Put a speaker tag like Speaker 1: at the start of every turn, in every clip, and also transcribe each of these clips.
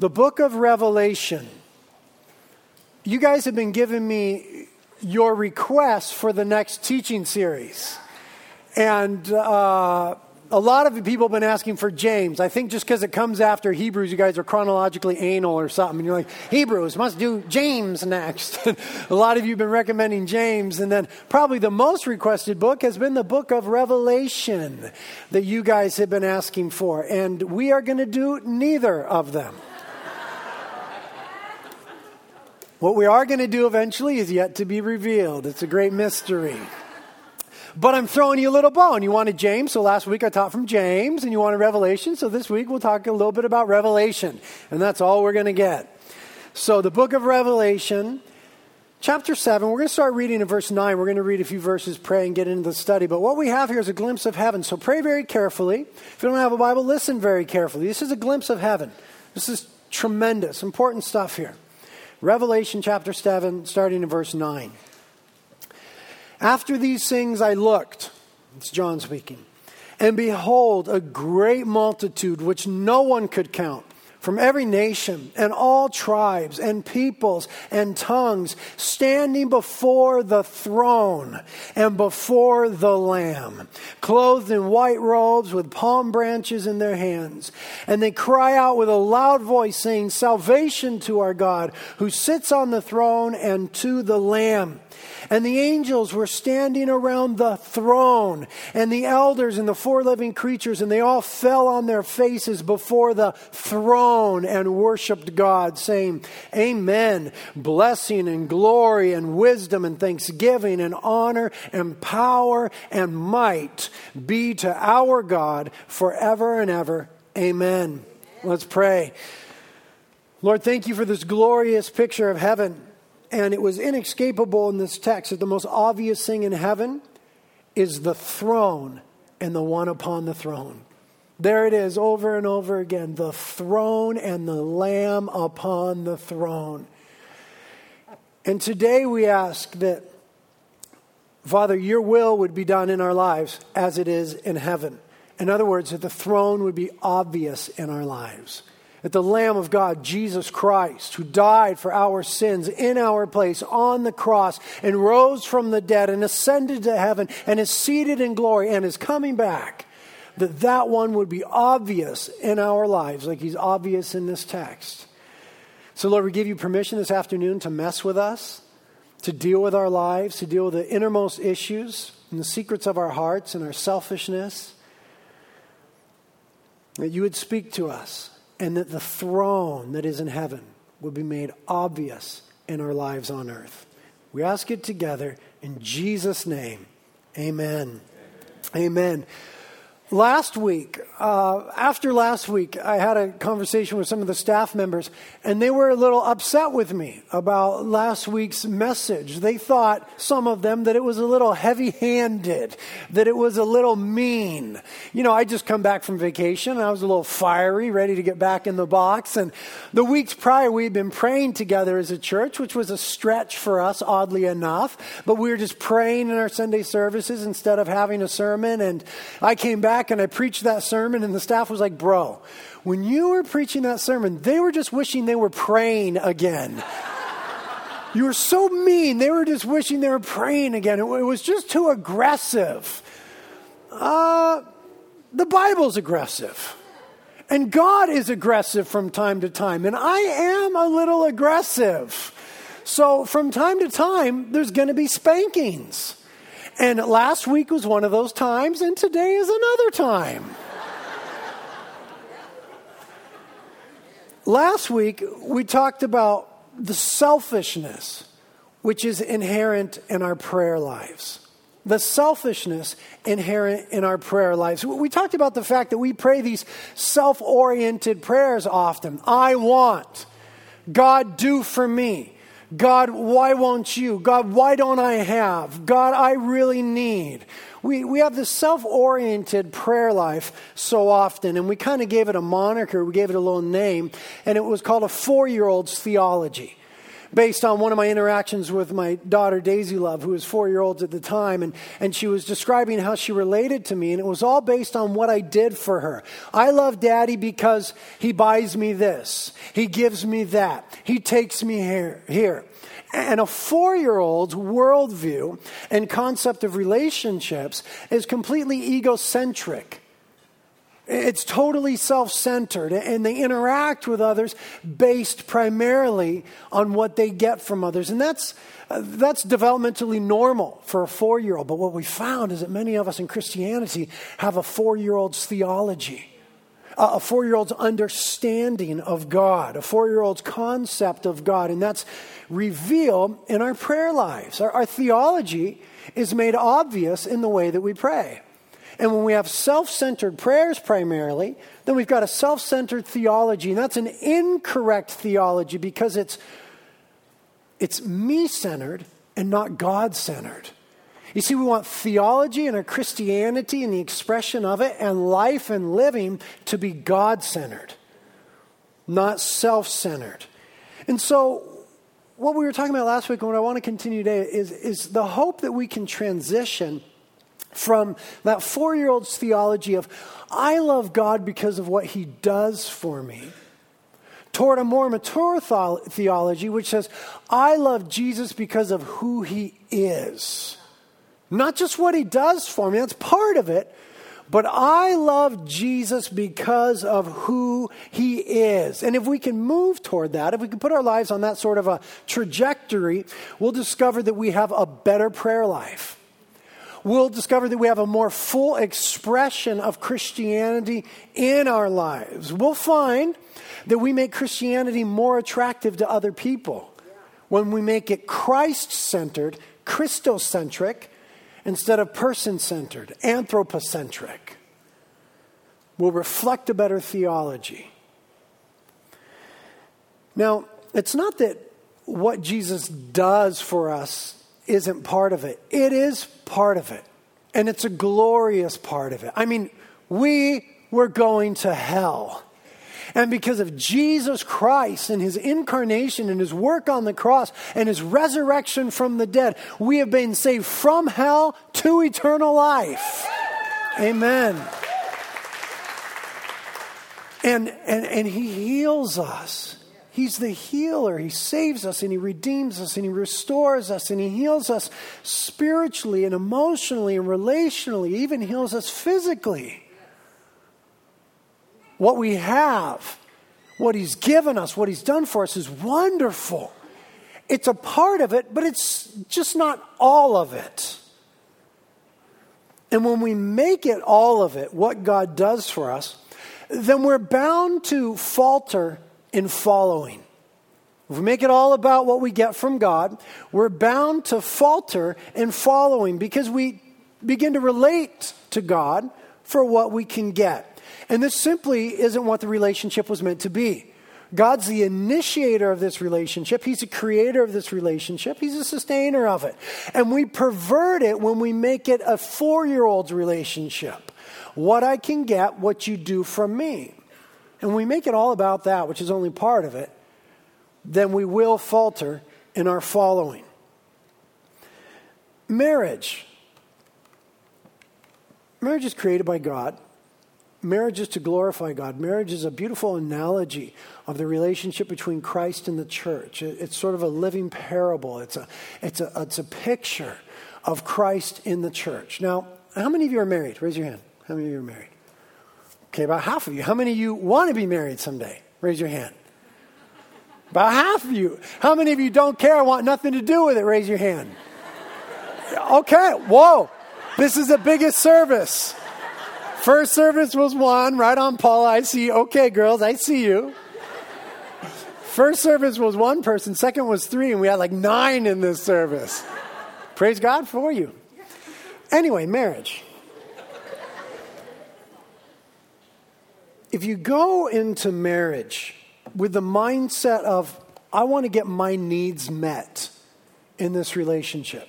Speaker 1: The book of Revelation. You guys have been giving me your requests for the next teaching series. And uh, a lot of people have been asking for James. I think just because it comes after Hebrews, you guys are chronologically anal or something. And You're like, Hebrews must do James next. a lot of you have been recommending James. And then probably the most requested book has been the book of Revelation that you guys have been asking for. And we are going to do neither of them. What we are going to do eventually is yet to be revealed. It's a great mystery. But I'm throwing you a little bone. You wanted James, so last week I taught from James, and you wanted Revelation, so this week we'll talk a little bit about Revelation. And that's all we're going to get. So, the book of Revelation, chapter 7, we're going to start reading in verse 9. We're going to read a few verses, pray, and get into the study. But what we have here is a glimpse of heaven. So, pray very carefully. If you don't have a Bible, listen very carefully. This is a glimpse of heaven. This is tremendous, important stuff here. Revelation chapter 7, starting in verse 9. After these things I looked, it's John speaking, and behold, a great multitude which no one could count from every nation and all tribes and peoples and tongues standing before the throne and before the Lamb, clothed in white robes with palm branches in their hands. And they cry out with a loud voice, saying, Salvation to our God who sits on the throne and to the Lamb. And the angels were standing around the throne, and the elders and the four living creatures, and they all fell on their faces before the throne and worshiped God, saying, Amen. Blessing and glory and wisdom and thanksgiving and honor and power and might be to our God forever and ever. Amen. Let's pray. Lord, thank you for this glorious picture of heaven. And it was inescapable in this text that the most obvious thing in heaven is the throne and the one upon the throne. There it is over and over again the throne and the Lamb upon the throne. And today we ask that, Father, your will would be done in our lives as it is in heaven. In other words, that the throne would be obvious in our lives that the Lamb of God, Jesus Christ, who died for our sins in our place on the cross and rose from the dead and ascended to heaven and is seated in glory and is coming back, that that one would be obvious in our lives, like he's obvious in this text. So, Lord, we give you permission this afternoon to mess with us, to deal with our lives, to deal with the innermost issues and the secrets of our hearts and our selfishness. That you would speak to us and that the throne that is in heaven would be made obvious in our lives on earth. We ask it together in Jesus' name. Amen. Amen. Amen. Last week, uh, after last week, I had a conversation with some of the staff members, and they were a little upset with me about last week's message. They thought, some of them, that it was a little heavy handed, that it was a little mean. You know, I just come back from vacation, and I was a little fiery, ready to get back in the box. And the weeks prior, we had been praying together as a church, which was a stretch for us, oddly enough. But we were just praying in our Sunday services instead of having a sermon. And I came back back and I preached that sermon, and the staff was like, Bro, when you were preaching that sermon, they were just wishing they were praying again. you were so mean. They were just wishing they were praying again. It, it was just too aggressive. Uh, the Bible's aggressive. And God is aggressive from time to time. And I am a little aggressive. So from time to time, there's going to be spankings. And last week was one of those times, and today is another time. last week, we talked about the selfishness which is inherent in our prayer lives. The selfishness inherent in our prayer lives. We talked about the fact that we pray these self oriented prayers often. I want. God, do for me. God, why won't you? God, why don't I have? God, I really need. We, we have this self oriented prayer life so often, and we kind of gave it a moniker, we gave it a little name, and it was called a four year old's theology. Based on one of my interactions with my daughter Daisy Love, who was four year old at the time, and, and she was describing how she related to me, and it was all based on what I did for her. I love daddy because he buys me this, he gives me that, he takes me here. here. And a four year old's worldview and concept of relationships is completely egocentric. It's totally self centered, and they interact with others based primarily on what they get from others. And that's, that's developmentally normal for a four year old. But what we found is that many of us in Christianity have a four year old's theology, a four year old's understanding of God, a four year old's concept of God. And that's revealed in our prayer lives. Our, our theology is made obvious in the way that we pray. And when we have self centered prayers primarily, then we've got a self centered theology. And that's an incorrect theology because it's, it's me centered and not God centered. You see, we want theology and our Christianity and the expression of it and life and living to be God centered, not self centered. And so, what we were talking about last week and what I want to continue today is, is the hope that we can transition from that four year old's theology of, I love God because of what he does for me, toward a more mature theology which says, I love Jesus because of who he is. Not just what he does for me, that's part of it, but I love Jesus because of who he is. And if we can move toward that, if we can put our lives on that sort of a trajectory, we'll discover that we have a better prayer life we'll discover that we have a more full expression of Christianity in our lives. We'll find that we make Christianity more attractive to other people when we make it Christ centered, Christocentric, instead of person centered, anthropocentric. We'll reflect a better theology. Now, it's not that what Jesus does for us isn't part of it. It is part of it. And it's a glorious part of it. I mean, we were going to hell. And because of Jesus Christ and his incarnation and his work on the cross and his resurrection from the dead, we have been saved from hell to eternal life. Amen. And, and, and he heals us. He's the healer. He saves us and He redeems us and He restores us and He heals us spiritually and emotionally and relationally, even heals us physically. What we have, what He's given us, what He's done for us is wonderful. It's a part of it, but it's just not all of it. And when we make it all of it, what God does for us, then we're bound to falter in following. If we make it all about what we get from God, we're bound to falter in following because we begin to relate to God for what we can get. And this simply isn't what the relationship was meant to be. God's the initiator of this relationship. He's the creator of this relationship. He's the sustainer of it. And we pervert it when we make it a four year old's relationship. What I can get, what you do from me and we make it all about that, which is only part of it, then we will falter in our following. Marriage. Marriage is created by God. Marriage is to glorify God. Marriage is a beautiful analogy of the relationship between Christ and the church. It's sort of a living parable, it's a, it's a, it's a picture of Christ in the church. Now, how many of you are married? Raise your hand. How many of you are married? Okay, about half of you. How many of you want to be married someday? Raise your hand. About half of you. How many of you don't care, want nothing to do with it? Raise your hand. Okay, whoa. This is the biggest service. First service was one, right on Paul. I see. Okay, girls, I see you. First service was one person, second was three, and we had like nine in this service. Praise God for you. Anyway, marriage. If you go into marriage with the mindset of, I want to get my needs met in this relationship,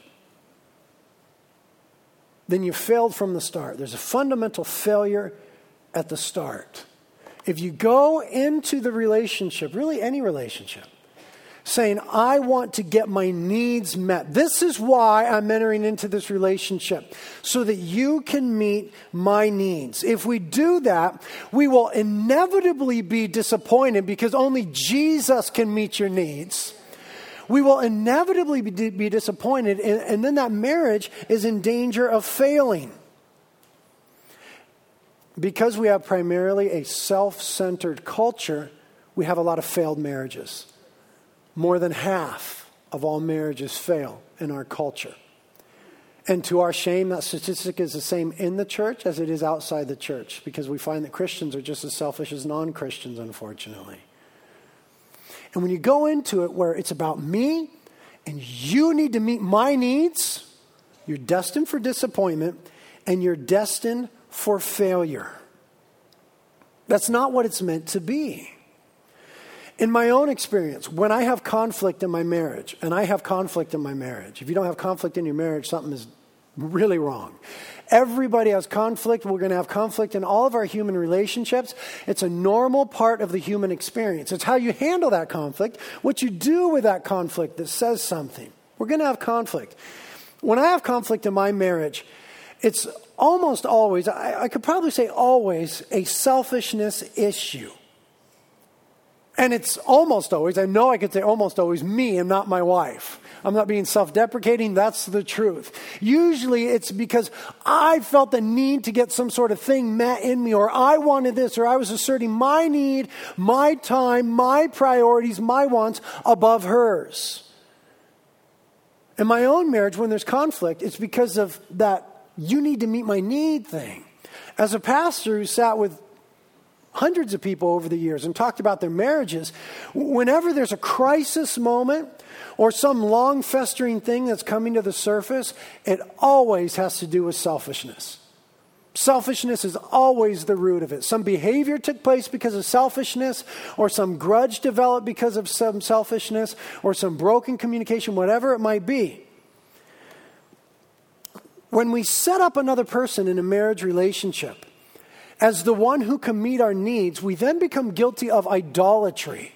Speaker 1: then you failed from the start. There's a fundamental failure at the start. If you go into the relationship, really any relationship, saying, I want to get my needs met. This is why I'm entering into this relationship, so that you can meet my needs. If we do that, we will inevitably be disappointed because only Jesus can meet your needs. We will inevitably be, be disappointed, and, and then that marriage is in danger of failing. Because we have primarily a self centered culture, we have a lot of failed marriages. More than half of all marriages fail in our culture. And to our shame, that statistic is the same in the church as it is outside the church because we find that Christians are just as selfish as non Christians, unfortunately. And when you go into it where it's about me and you need to meet my needs, you're destined for disappointment and you're destined for failure. That's not what it's meant to be. In my own experience, when I have conflict in my marriage, and I have conflict in my marriage, if you don't have conflict in your marriage, something is really wrong. Everybody has conflict. We're going to have conflict in all of our human relationships. It's a normal part of the human experience. It's how you handle that conflict, what you do with that conflict that says something. We're going to have conflict. When I have conflict in my marriage, it's almost always, I, I could probably say always, a selfishness issue. And it's almost always, I know I could say almost always, me and not my wife. I'm not being self deprecating, that's the truth. Usually it's because I felt the need to get some sort of thing met in me, or I wanted this, or I was asserting my need, my time, my priorities, my wants above hers. In my own marriage, when there's conflict, it's because of that you need to meet my need thing. As a pastor who sat with hundreds of people over the years and talked about their marriages. Whenever there's a crisis moment or some long festering thing that's coming to the surface, it always has to do with selfishness. Selfishness is always the root of it. Some behavior took place because of selfishness, or some grudge developed because of some selfishness, or some broken communication, whatever it might be. When we set up another person in a marriage relationship, as the one who can meet our needs, we then become guilty of idolatry.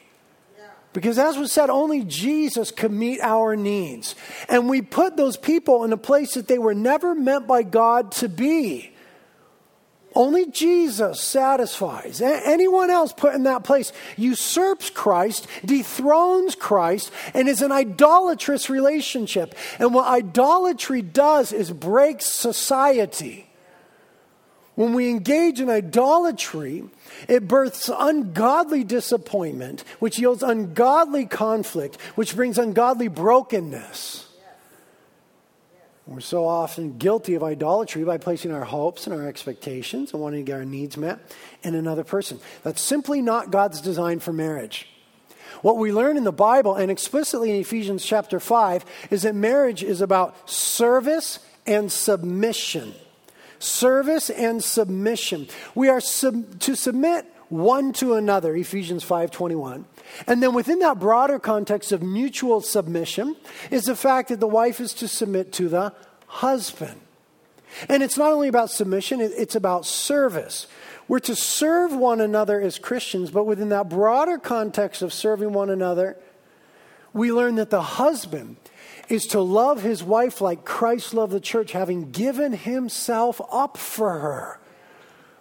Speaker 1: Because as was said, only Jesus could meet our needs. And we put those people in a place that they were never meant by God to be. Only Jesus satisfies. Anyone else put in that place usurps Christ, dethrones Christ, and is an idolatrous relationship. And what idolatry does is breaks society. When we engage in idolatry, it births ungodly disappointment, which yields ungodly conflict, which brings ungodly brokenness. We're so often guilty of idolatry by placing our hopes and our expectations and wanting to get our needs met in another person. That's simply not God's design for marriage. What we learn in the Bible and explicitly in Ephesians chapter 5 is that marriage is about service and submission service and submission. We are sub- to submit one to another, Ephesians 5:21. And then within that broader context of mutual submission is the fact that the wife is to submit to the husband. And it's not only about submission, it's about service. We're to serve one another as Christians, but within that broader context of serving one another, we learn that the husband is to love his wife like Christ loved the church, having given himself up for her.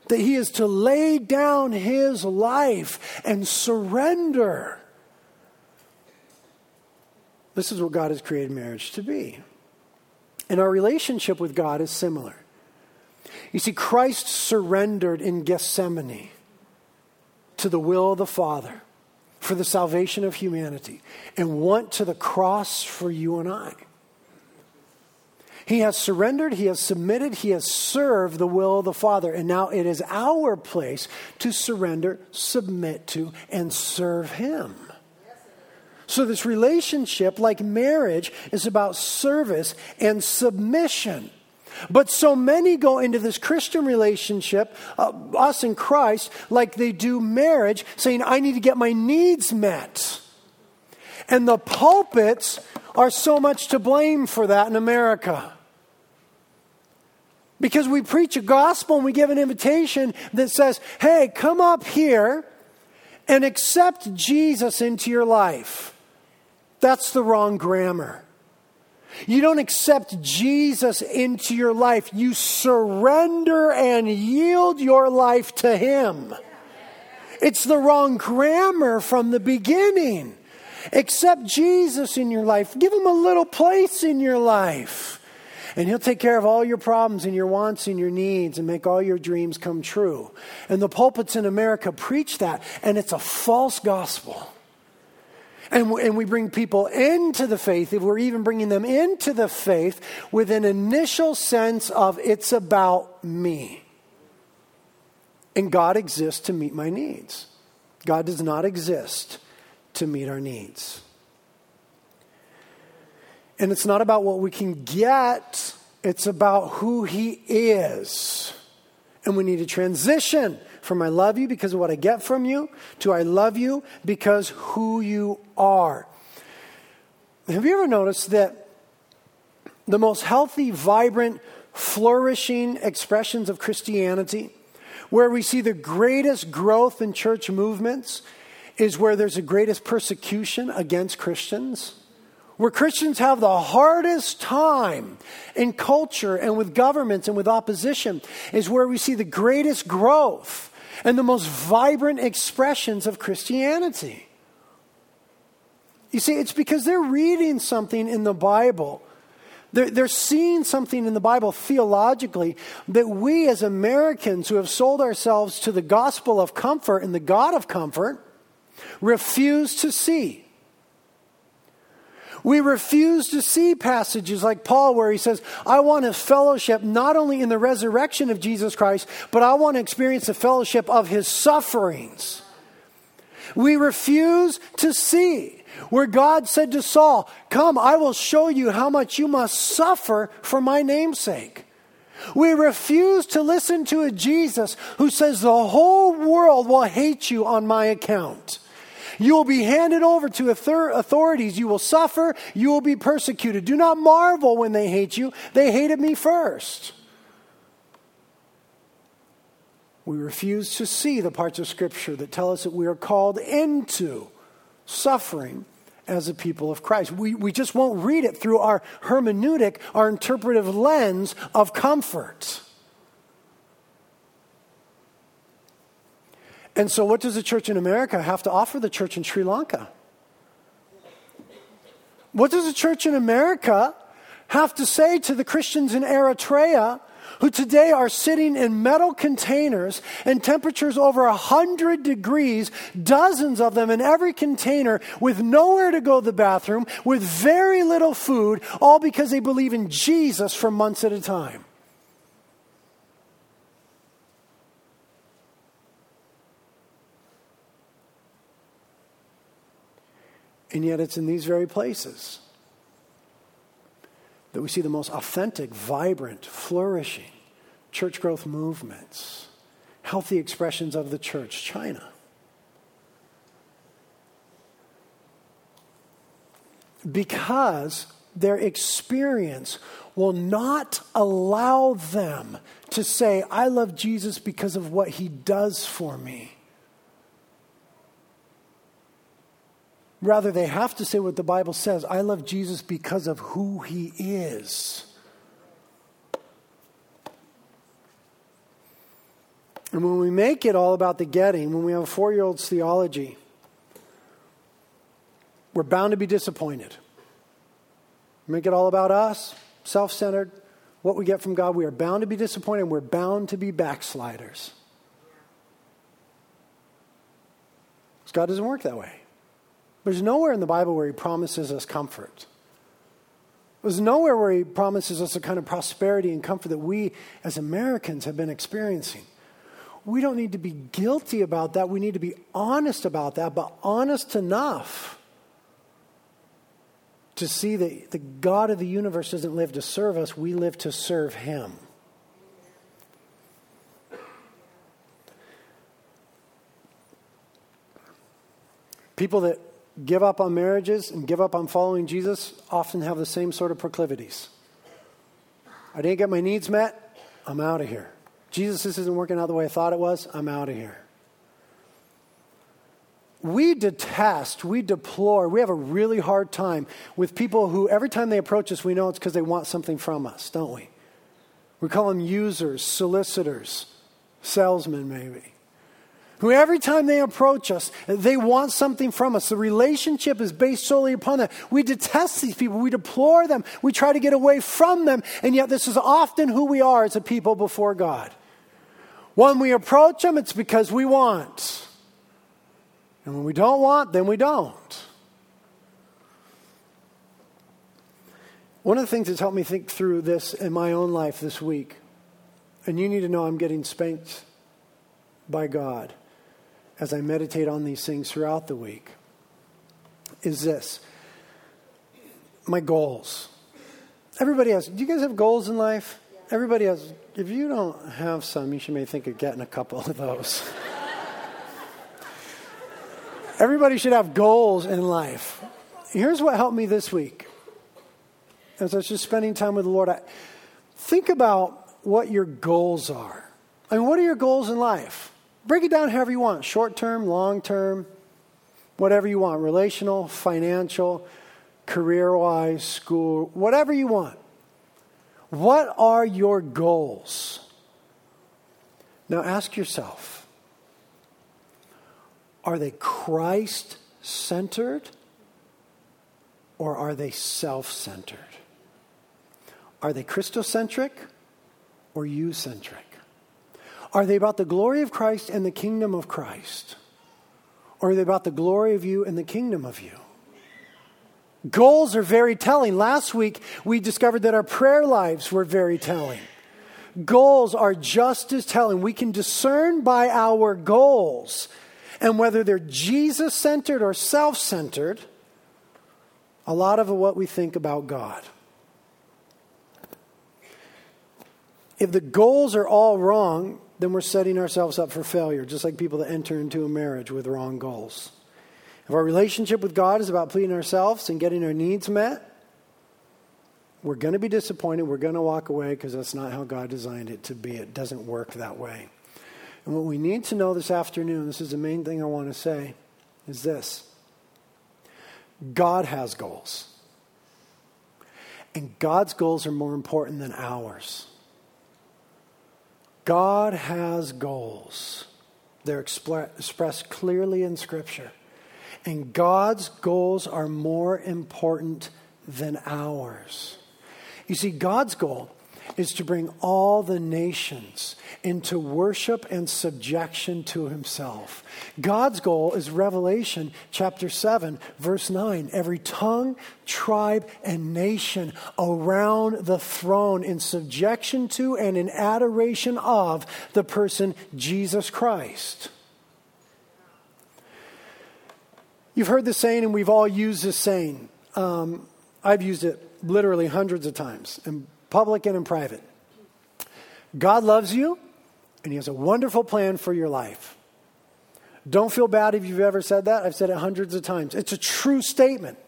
Speaker 1: That he is to lay down his life and surrender. This is what God has created marriage to be. And our relationship with God is similar. You see, Christ surrendered in Gethsemane to the will of the Father for the salvation of humanity and went to the cross for you and I. He has surrendered, he has submitted, he has served the will of the Father. And now it is our place to surrender, submit to, and serve him. So, this relationship, like marriage, is about service and submission. But so many go into this Christian relationship, uh, us and Christ, like they do marriage, saying, I need to get my needs met. And the pulpits are so much to blame for that in America. Because we preach a gospel and we give an invitation that says, hey, come up here and accept Jesus into your life. That's the wrong grammar. You don't accept Jesus into your life. You surrender and yield your life to Him. It's the wrong grammar from the beginning. Accept Jesus in your life. Give Him a little place in your life. And He'll take care of all your problems and your wants and your needs and make all your dreams come true. And the pulpits in America preach that, and it's a false gospel. And, and we bring people into the faith, if we're even bringing them into the faith with an initial sense of it's about me. And God exists to meet my needs. God does not exist to meet our needs. And it's not about what we can get, it's about who He is. And we need to transition from I love you because of what I get from you to I love you because who you are. Have you ever noticed that the most healthy, vibrant, flourishing expressions of Christianity, where we see the greatest growth in church movements, is where there's the greatest persecution against Christians? where Christians have the hardest time in culture and with governments and with opposition is where we see the greatest growth and the most vibrant expressions of Christianity. You see, it's because they're reading something in the Bible. They're, they're seeing something in the Bible theologically that we as Americans who have sold ourselves to the gospel of comfort and the God of comfort refuse to see. We refuse to see passages like Paul, where he says, I want a fellowship not only in the resurrection of Jesus Christ, but I want to experience the fellowship of his sufferings. We refuse to see where God said to Saul, Come, I will show you how much you must suffer for my namesake. We refuse to listen to a Jesus who says the whole world will hate you on my account. You will be handed over to authorities. You will suffer. You will be persecuted. Do not marvel when they hate you. They hated me first. We refuse to see the parts of Scripture that tell us that we are called into suffering as a people of Christ. We, we just won't read it through our hermeneutic, our interpretive lens of comfort. And so, what does the church in America have to offer the church in Sri Lanka? What does the church in America have to say to the Christians in Eritrea who today are sitting in metal containers and temperatures over 100 degrees, dozens of them in every container, with nowhere to go to the bathroom, with very little food, all because they believe in Jesus for months at a time? And yet, it's in these very places that we see the most authentic, vibrant, flourishing church growth movements, healthy expressions of the church, China. Because their experience will not allow them to say, I love Jesus because of what he does for me. Rather, they have to say what the Bible says I love Jesus because of who he is. And when we make it all about the getting, when we have a four year old's theology, we're bound to be disappointed. Make it all about us, self centered, what we get from God. We are bound to be disappointed, and we're bound to be backsliders. Because God doesn't work that way. There's nowhere in the Bible where he promises us comfort. There's nowhere where he promises us the kind of prosperity and comfort that we as Americans have been experiencing. We don't need to be guilty about that. We need to be honest about that, but honest enough to see that the God of the universe doesn't live to serve us, we live to serve him. People that give up on marriages and give up on following Jesus often have the same sort of proclivities. I didn't get my needs met, I'm out of here. Jesus, this isn't working out the way I thought it was, I'm out of here. we detest, we deplore, we have a really hard time with people who every time they approach us, we know it's because they want something from us, don't we? We call them users, solicitors, salesmen, maybe. Who every time they approach us, they want something from us. The relationship is based solely upon that. We detest these people, we deplore them, we try to get away from them, and yet this is often who we are as a people before God. When we approach them, it's because we want. And when we don't want, then we don't. One of the things that's helped me think through this in my own life this week, and you need to know I'm getting spanked by God as I meditate on these things throughout the week, is this my goals. Everybody has, do you guys have goals in life? Everybody has. If you don't have some, you should maybe think of getting a couple of those. Everybody should have goals in life. Here's what helped me this week. As I was just spending time with the Lord, I, think about what your goals are. I mean, what are your goals in life? Break it down however you want short term, long term, whatever you want relational, financial, career wise, school, whatever you want. What are your goals? Now ask yourself are they Christ centered or are they self centered? Are they Christocentric or you centric? Are they about the glory of Christ and the kingdom of Christ? Or are they about the glory of you and the kingdom of you? Goals are very telling. Last week, we discovered that our prayer lives were very telling. Goals are just as telling. We can discern by our goals and whether they're Jesus centered or self centered, a lot of what we think about God. If the goals are all wrong, then we're setting ourselves up for failure, just like people that enter into a marriage with wrong goals. If our relationship with God is about pleasing ourselves and getting our needs met, we're going to be disappointed. We're going to walk away because that's not how God designed it to be. It doesn't work that way. And what we need to know this afternoon, this is the main thing I want to say, is this God has goals. And God's goals are more important than ours. God has goals. They're expressed clearly in Scripture. And God's goals are more important than ours. You see, God's goal is to bring all the nations into worship and subjection to himself. God's goal is Revelation chapter 7, verse 9. Every tongue, tribe, and nation around the throne in subjection to and in adoration of the person Jesus Christ. You've heard the saying, and we've all used this saying. Um, I've used it literally hundreds of times. And public and in private. God loves you, and He has a wonderful plan for your life. Don't feel bad if you've ever said that. I've said it hundreds of times. It's a true statement,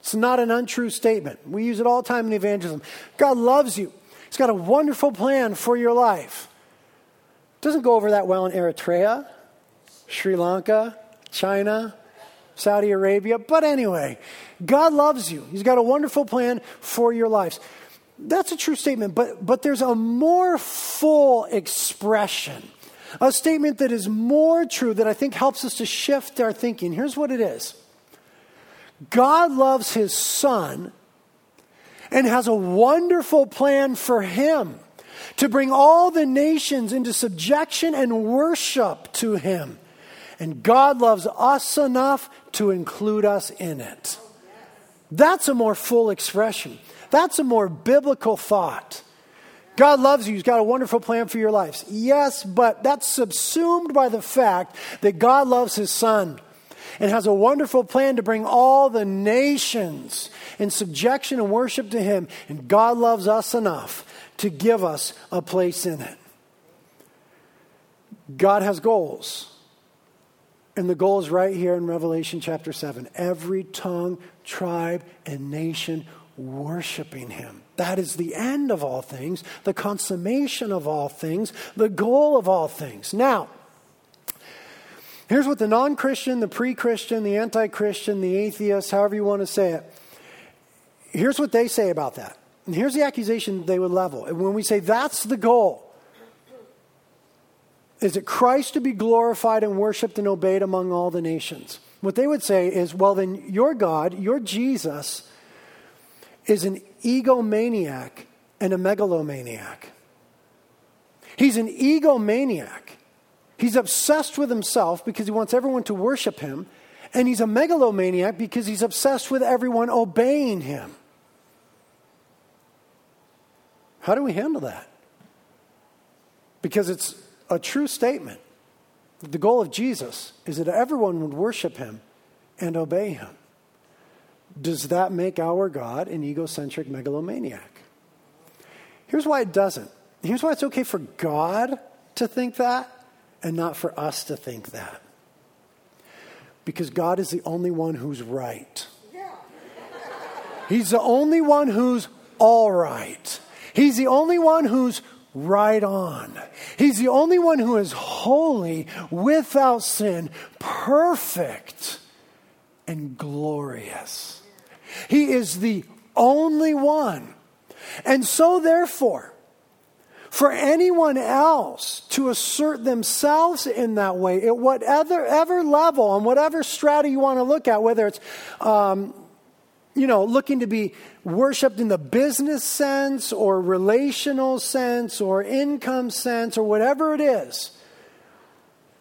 Speaker 1: it's not an untrue statement. We use it all the time in evangelism. God loves you, He's got a wonderful plan for your life. Doesn't go over that well in Eritrea, Sri Lanka, China, Saudi Arabia. But anyway, God loves you. He's got a wonderful plan for your lives. That's a true statement, but, but there's a more full expression, a statement that is more true that I think helps us to shift our thinking. Here's what it is God loves his son and has a wonderful plan for him to bring all the nations into subjection and worship to him. And God loves us enough to include us in it. That's a more full expression. That's a more biblical thought. God loves you. He's got a wonderful plan for your lives. Yes, but that's subsumed by the fact that God loves his son and has a wonderful plan to bring all the nations in subjection and worship to him. And God loves us enough to give us a place in it. God has goals. And the goal is right here in Revelation chapter 7. Every tongue, tribe, and nation worshiping Him. That is the end of all things, the consummation of all things, the goal of all things. Now, Here's what the non Christian, the pre Christian, the anti Christian, the atheist, however you want to say it, here's what they say about that. And here's the accusation they would level. And when we say that's the goal, is it Christ to be glorified and worshiped and obeyed among all the nations? What they would say is, well, then your God, your Jesus, is an egomaniac and a megalomaniac. He's an egomaniac. He's obsessed with himself because he wants everyone to worship him. And he's a megalomaniac because he's obsessed with everyone obeying him. How do we handle that? Because it's a true statement. The goal of Jesus is that everyone would worship him and obey him. Does that make our God an egocentric megalomaniac? Here's why it doesn't. Here's why it's okay for God to think that and not for us to think that. Because God is the only one who's right. He's the only one who's all right. He's the only one who's right on. He's the only one who is holy, without sin, perfect, and glorious. He is the only one. And so, therefore, for anyone else to assert themselves in that way at whatever ever level, on whatever strata you want to look at, whether it's, um, you know, looking to be worshiped in the business sense or relational sense or income sense or whatever it is.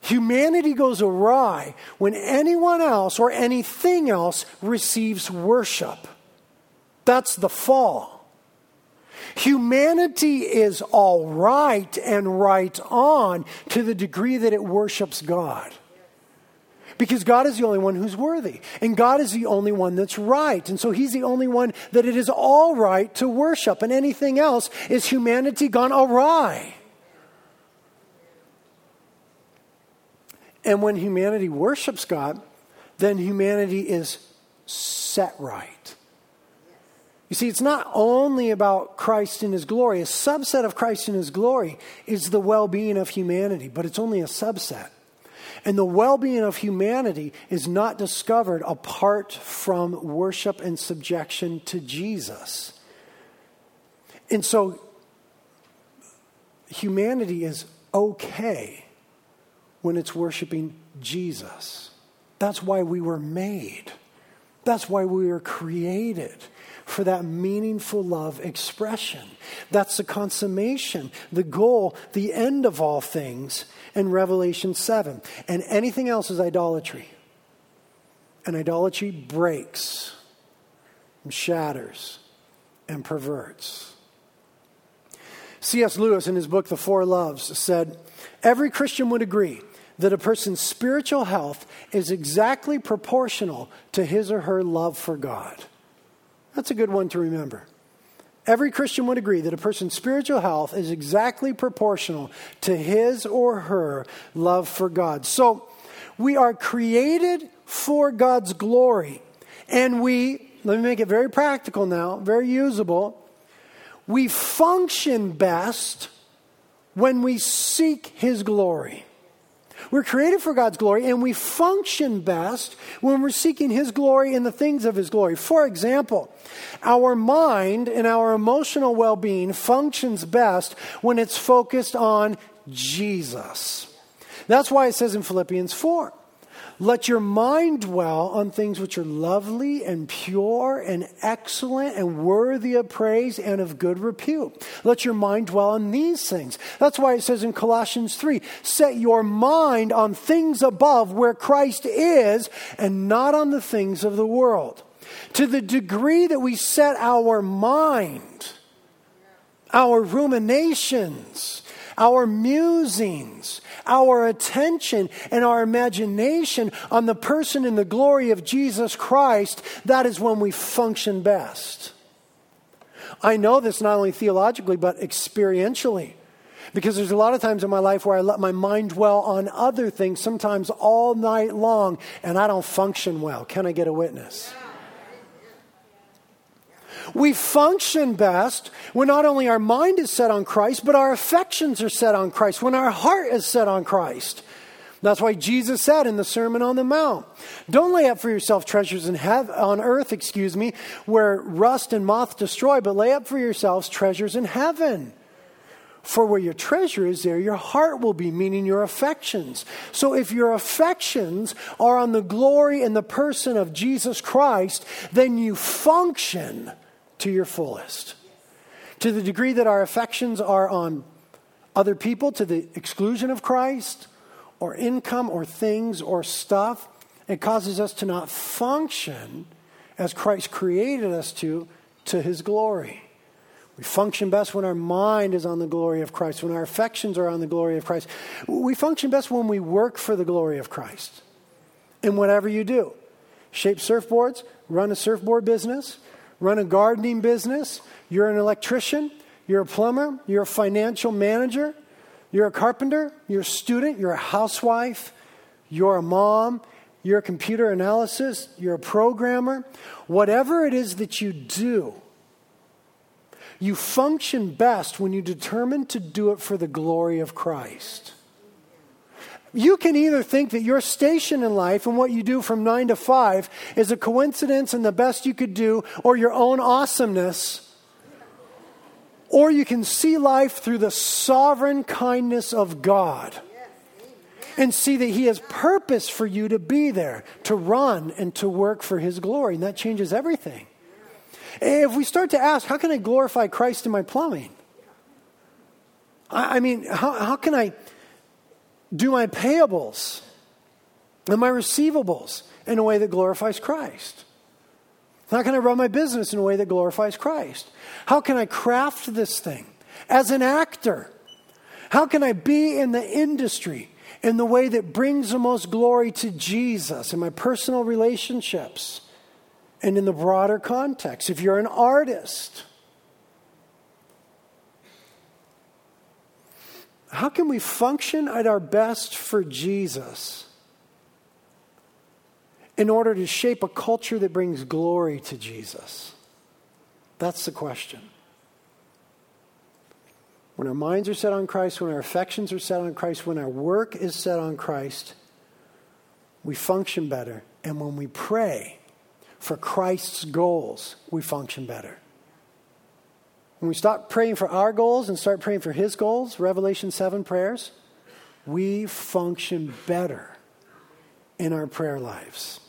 Speaker 1: Humanity goes awry when anyone else or anything else receives worship. That's the fall. Humanity is all right and right on to the degree that it worships God. Because God is the only one who's worthy. And God is the only one that's right. And so He's the only one that it is all right to worship. And anything else is humanity gone awry. And when humanity worships God, then humanity is set right. You see, it's not only about Christ in his glory. A subset of Christ in his glory is the well being of humanity, but it's only a subset. And the well being of humanity is not discovered apart from worship and subjection to Jesus. And so, humanity is okay when it's worshiping Jesus. That's why we were made, that's why we were created for that meaningful love expression. That's the consummation, the goal, the end of all things in Revelation 7. And anything else is idolatry. And idolatry breaks, and shatters, and perverts. C.S. Lewis, in his book, The Four Loves, said Every Christian would agree that a person's spiritual health is exactly proportional to his or her love for God. That's a good one to remember. Every Christian would agree that a person's spiritual health is exactly proportional to his or her love for God. So, we are created for God's glory. And we, let me make it very practical now, very usable. We function best when we seek his glory. We're created for God's glory, and we function best when we're seeking His glory and the things of His glory. For example, our mind and our emotional well being functions best when it's focused on Jesus. That's why it says in Philippians 4 let your mind dwell on things which are lovely and pure and excellent and worthy of praise and of good repute. Let your mind dwell on these things. That's why it says in Colossians 3 set your mind on things above where Christ is and not on the things of the world. To the degree that we set our mind, our ruminations, our musings, our attention and our imagination on the person and the glory of Jesus Christ, that is when we function best. I know this not only theologically, but experientially. Because there's a lot of times in my life where I let my mind dwell on other things, sometimes all night long, and I don't function well. Can I get a witness? We function best when not only our mind is set on Christ, but our affections are set on Christ, when our heart is set on Christ. That's why Jesus said in the Sermon on the Mount, "Don't lay up for yourself treasures in heaven, on earth, excuse me, where rust and moth destroy, but lay up for yourselves treasures in heaven." For where your treasure is, there your heart will be, meaning your affections. So if your affections are on the glory and the person of Jesus Christ, then you function to your fullest. To the degree that our affections are on other people to the exclusion of Christ, or income, or things, or stuff, it causes us to not function as Christ created us to, to his glory. We function best when our mind is on the glory of Christ, when our affections are on the glory of Christ. We function best when we work for the glory of Christ in whatever you do. Shape surfboards, run a surfboard business, run a gardening business. You're an electrician, you're a plumber, you're a financial manager, you're a carpenter, you're a student, you're a housewife, you're a mom, you're a computer analysis, you're a programmer. Whatever it is that you do, you function best when you determine to do it for the glory of Christ. You can either think that your station in life and what you do from nine to five is a coincidence and the best you could do, or your own awesomeness, or you can see life through the sovereign kindness of God and see that He has purpose for you to be there, to run, and to work for His glory. And that changes everything. If we start to ask, how can I glorify Christ in my plumbing? I, mean, how, how can I do my payables and my receivables in a way that glorifies Christ? How can I run my business in a way that glorifies Christ? How can I craft this thing as an actor? How can I be in the industry in the way that brings the most glory to Jesus in my personal relationships? and in the broader context. If you're an artist, how can we function at our best for Jesus in order to shape a culture that brings glory to Jesus? That's the question. When our minds are set on Christ, when our affections are set on Christ, when our work is set on Christ, we function better. And when we pray, for Christ's goals, we function better. When we stop praying for our goals and start praying for His goals, Revelation 7 prayers, we function better in our prayer lives.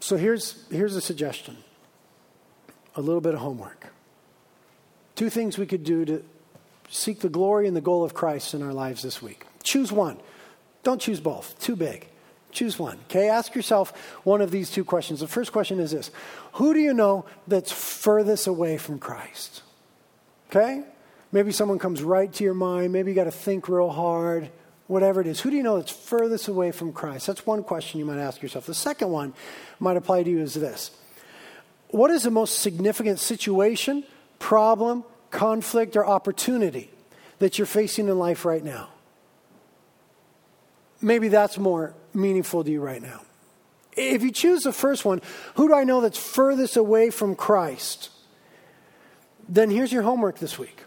Speaker 1: So here's, here's a suggestion a little bit of homework. Two things we could do to seek the glory and the goal of Christ in our lives this week. Choose one. Don't choose both. Too big. Choose one. Okay? Ask yourself one of these two questions. The first question is this Who do you know that's furthest away from Christ? Okay? Maybe someone comes right to your mind. Maybe you got to think real hard. Whatever it is. Who do you know that's furthest away from Christ? That's one question you might ask yourself. The second one might apply to you is this What is the most significant situation problem, conflict, or opportunity that you're facing in life right now. Maybe that's more meaningful to you right now. If you choose the first one, who do I know that's furthest away from Christ? Then here's your homework this week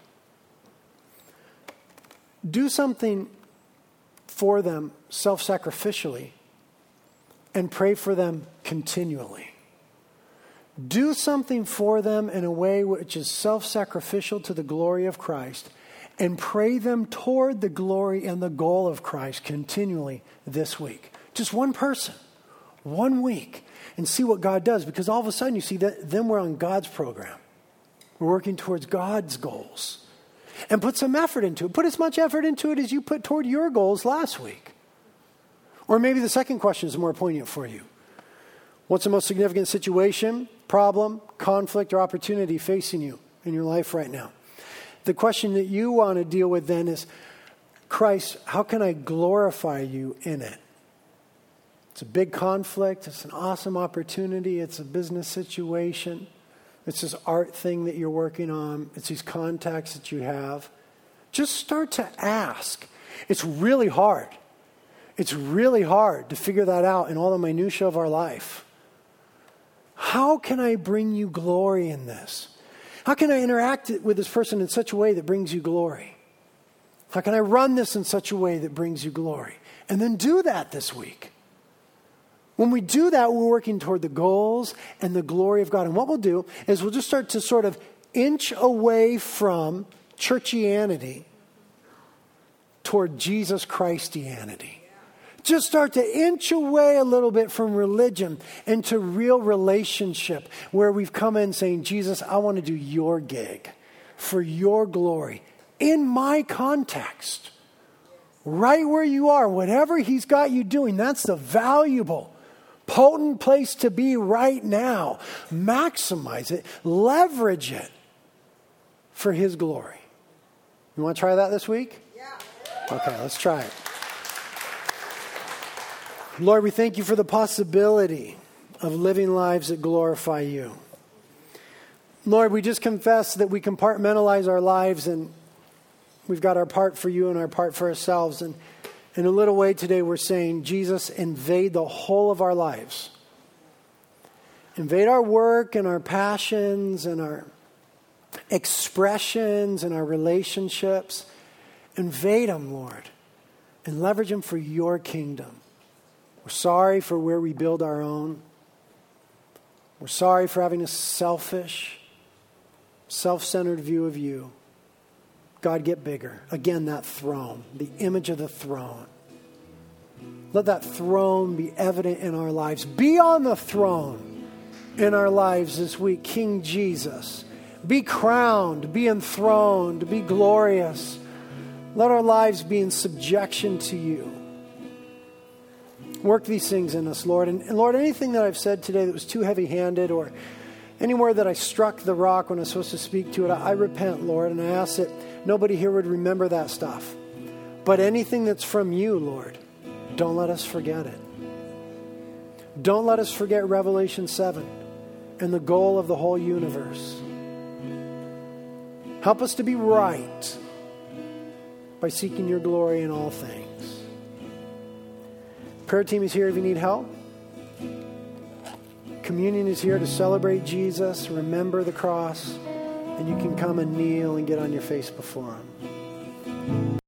Speaker 1: do something for them self sacrificially and pray for them continually. Do something for them in a way which is self sacrificial to the glory of Christ and pray them toward the glory and the goal of Christ continually this week. Just one person, one week, and see what God does because all of a sudden you see that then we're on God's program. We're working towards God's goals. And put some effort into it. Put as much effort into it as you put toward your goals last week. Or maybe the second question is more poignant for you. What's the most significant situation, problem, conflict, or opportunity facing you in your life right now? The question that you want to deal with then is Christ, how can I glorify you in it? It's a big conflict. It's an awesome opportunity. It's a business situation. It's this art thing that you're working on. It's these contacts that you have. Just start to ask. It's really hard. It's really hard to figure that out in all the minutiae of our life. How can I bring you glory in this? How can I interact with this person in such a way that brings you glory? How can I run this in such a way that brings you glory? And then do that this week. When we do that, we're working toward the goals and the glory of God. And what we'll do is we'll just start to sort of inch away from churchianity toward Jesus Christianity. Just start to inch away a little bit from religion into real relationship where we've come in saying, Jesus, I want to do your gig for your glory in my context. Right where you are, whatever He's got you doing, that's the valuable, potent place to be right now. Maximize it, leverage it for His glory. You want to try that this week? Yeah. Okay, let's try it. Lord, we thank you for the possibility of living lives that glorify you. Lord, we just confess that we compartmentalize our lives and we've got our part for you and our part for ourselves. And in a little way today, we're saying, Jesus, invade the whole of our lives. Invade our work and our passions and our expressions and our relationships. Invade them, Lord, and leverage them for your kingdom. We're sorry for where we build our own. We're sorry for having a selfish, self centered view of you. God, get bigger. Again, that throne, the image of the throne. Let that throne be evident in our lives. Be on the throne in our lives this week, King Jesus. Be crowned, be enthroned, be glorious. Let our lives be in subjection to you. Work these things in us, Lord. And, and Lord, anything that I've said today that was too heavy handed or anywhere that I struck the rock when I was supposed to speak to it, I, I repent, Lord, and I ask that nobody here would remember that stuff. But anything that's from you, Lord, don't let us forget it. Don't let us forget Revelation 7 and the goal of the whole universe. Help us to be right by seeking your glory in all things. Prayer team is here if you need help. Communion is here to celebrate Jesus, remember the cross, and you can come and kneel and get on your face before Him.